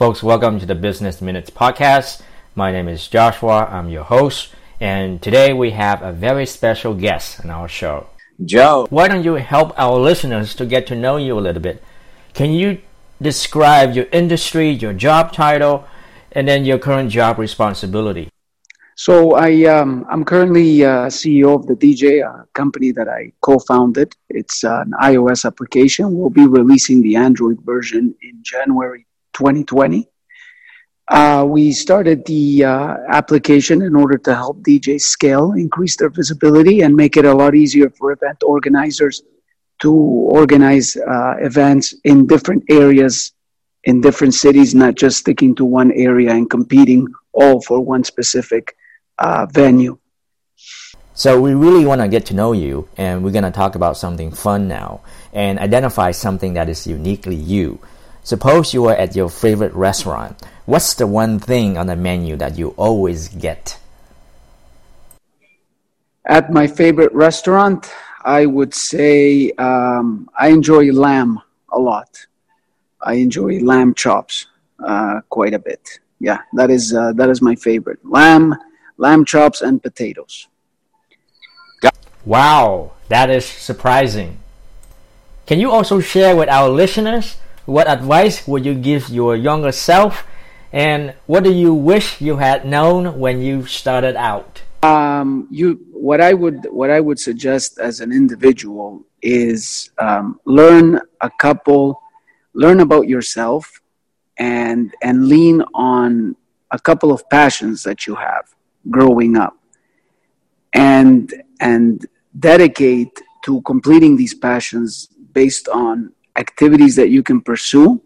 Folks, welcome to the Business Minutes podcast. My name is Joshua. I'm your host. And today we have a very special guest on our show. Joe. Why don't you help our listeners to get to know you a little bit? Can you describe your industry, your job title, and then your current job responsibility? So I um, I'm currently uh, CEO of the DJ, a company that I co-founded. It's an iOS application. We'll be releasing the Android version in January 2020. Uh, we started the uh, application in order to help DJs scale, increase their visibility, and make it a lot easier for event organizers to organize uh, events in different areas, in different cities, not just sticking to one area and competing all for one specific uh, venue. So we really want to get to know you, and we're going to talk about something fun now and identify something that is uniquely you. Suppose you are at your favorite restaurant. What's the one thing on the menu that you always get? At my favorite restaurant, I would say um, I enjoy lamb a lot. I enjoy lamb chops uh, quite a bit. Yeah, that is uh, that is my favorite. Lamb, lamb chops, and potatoes. Wow, that is surprising. Can you also share with our listeners what advice would you give your younger self, and what do you wish you had known when you started out? Um, you, what I would, what I would suggest as an individual is um, learn a couple, learn about yourself, and and lean on a couple of passions that you have growing up and and dedicate to completing these passions based on activities that you can pursue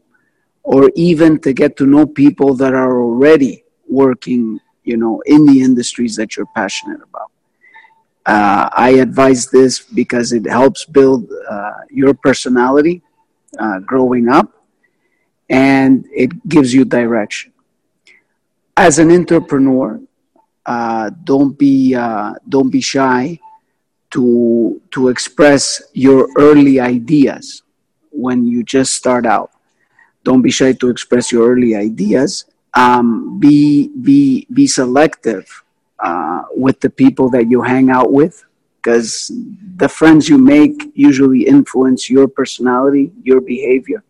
or even to get to know people that are already working you know in the industries that you're passionate about. Uh, i advise this because it helps build uh, your personality uh, growing up and it gives you direction. As an entrepreneur uh, don't be uh, don't be shy to to express your early ideas when you just start out. Don't be shy to express your early ideas. Um, be be be selective uh, with the people that you hang out with, because the friends you make usually influence your personality, your behavior,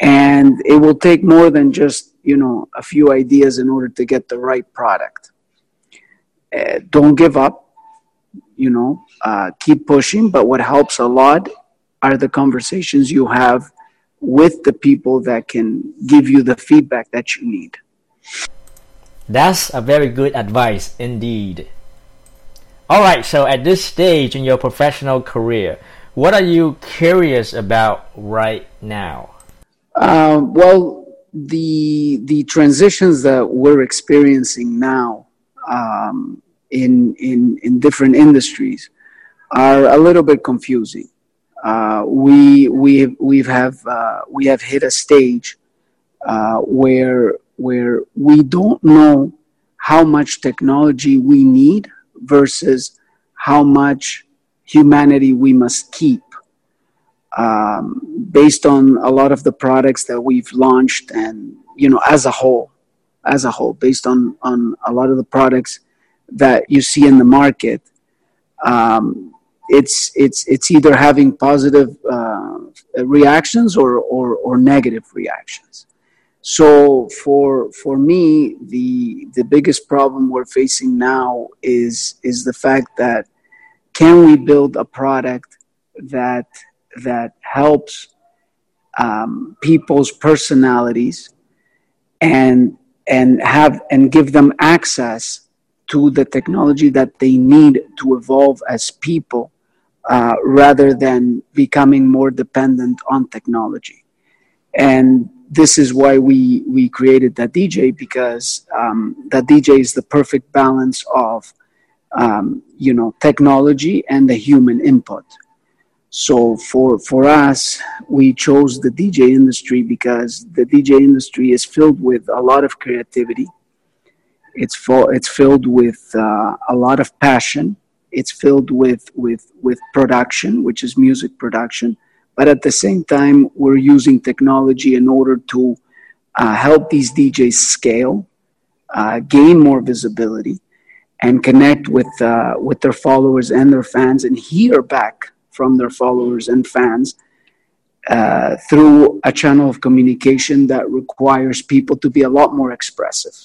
and it will take more than just you know a few ideas in order to get the right product uh, don't give up you know uh, keep pushing but what helps a lot are the conversations you have with the people that can give you the feedback that you need. That's a very good advice indeed. All right so at this stage in your professional career what are you curious about right now? Uh, well the the transitions that we're experiencing now um, in in in different industries are a little bit confusing. Uh, we we we've have uh, we have hit a stage uh, where where we don't know how much technology we need versus how much humanity we must keep. Um, based on a lot of the products that we've launched and you know as a whole as a whole based on on a lot of the products that you see in the market um, it's it's it's either having positive uh, reactions or, or or negative reactions. So for for me the the biggest problem we're facing now is is the fact that can we build a product that that helps um, people's personalities and and have and give them access to the technology that they need to evolve as people uh, rather than becoming more dependent on technology and this is why we we created that dj because um, that dj is the perfect balance of um, you know technology and the human input so for for us, we chose the DJ industry because the DJ industry is filled with a lot of creativity. It's full, it's filled with uh, a lot of passion. It's filled with with with production, which is music production. But at the same time, we're using technology in order to uh, help these DJs scale, uh, gain more visibility, and connect with uh, with their followers and their fans, and hear back from their followers and fans uh, through a channel of communication that requires people to be a lot more expressive.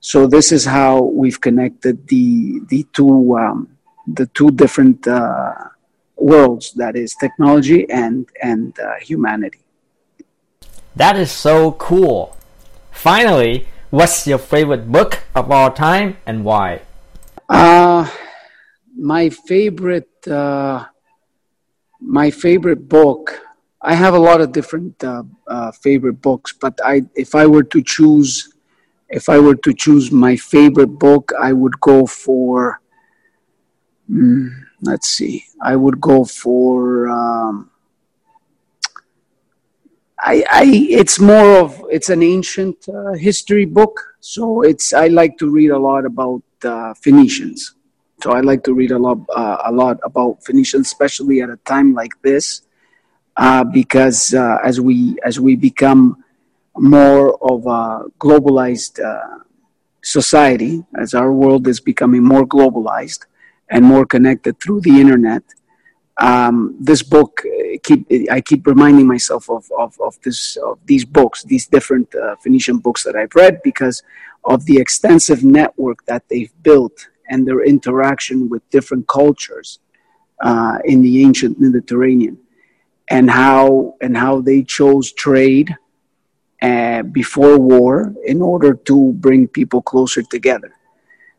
So this is how we've connected the the two um, the two different uh, worlds that is technology and and uh, humanity. That is so cool. Finally, what's your favorite book of all time and why? Uh, my favorite uh, my favorite book. I have a lot of different uh, uh, favorite books, but I if I were to choose if I were to choose my favorite book, I would go for. Mm, let's see. I would go for. Um, I, I, it's more of it's an ancient uh, history book, so it's I like to read a lot about uh, Phoenicians. So I like to read a lot uh, a lot about Phoenicians, especially at a time like this, uh, because uh, as we as we become more of a globalized uh, society, as our world is becoming more globalized and more connected through the internet, um, this book uh, keep I keep reminding myself of of, of this of these books, these different uh, Phoenician books that I've read because of the extensive network that they've built and their interaction with different cultures uh, in the ancient Mediterranean, and how and how they chose trade uh, before war in order to bring people closer together.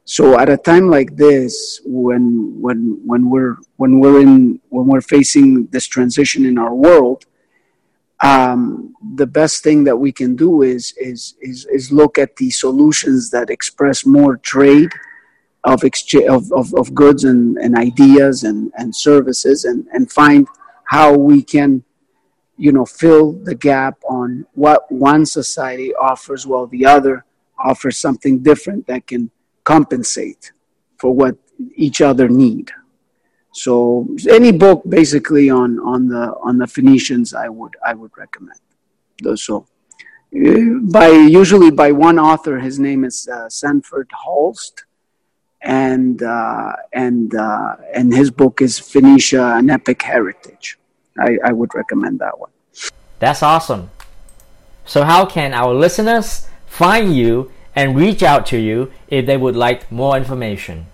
So at a time like this, when when when we're when we're in when we're facing this transition in our world, um, the best thing that we can do is is is is look at the solutions that express more trade of exchange of, of, of goods and, and ideas and, and services and, and find how we can you know fill the gap on what one society offers while the other offers something different that can compensate for what each other need. So any book basically on on the on the Phoenicians, I would I would recommend. So uh, by usually by one author, his name is uh, Sanford Holst, and uh, and uh, and his book is Phoenicia: An Epic Heritage. I, I would recommend that one. That's awesome. So how can our listeners find you and reach out to you if they would like more information?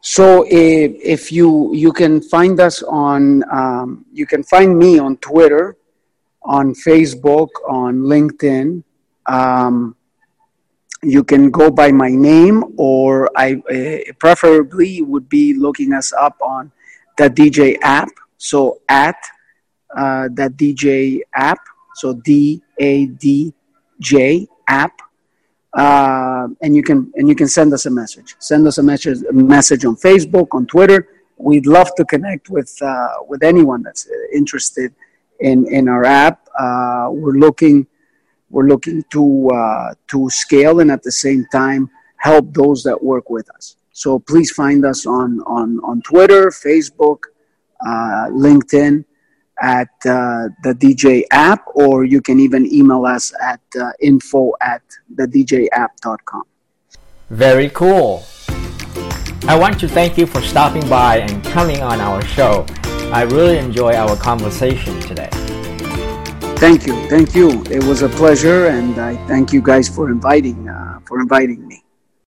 So if, if you you can find us on um, you can find me on Twitter, on Facebook, on LinkedIn. Um, you can go by my name, or I uh, preferably would be looking us up on the DJ app. So at uh, that DJ app. So D A D J app uh, and you can and you can send us a message. Send us a message a message on Facebook, on Twitter. We'd love to connect with uh, with anyone that's interested in in our app. Uh, we're looking we're looking to uh, to scale and at the same time help those that work with us. So please find us on on on Twitter, Facebook, uh, LinkedIn at uh, the DJ app, or you can even email us at uh, info at the DJapp.com. Very cool. I want to thank you for stopping by and coming on our show. I really enjoy our conversation today. Thank you, thank you. It was a pleasure, and I thank you guys for inviting uh, for inviting me.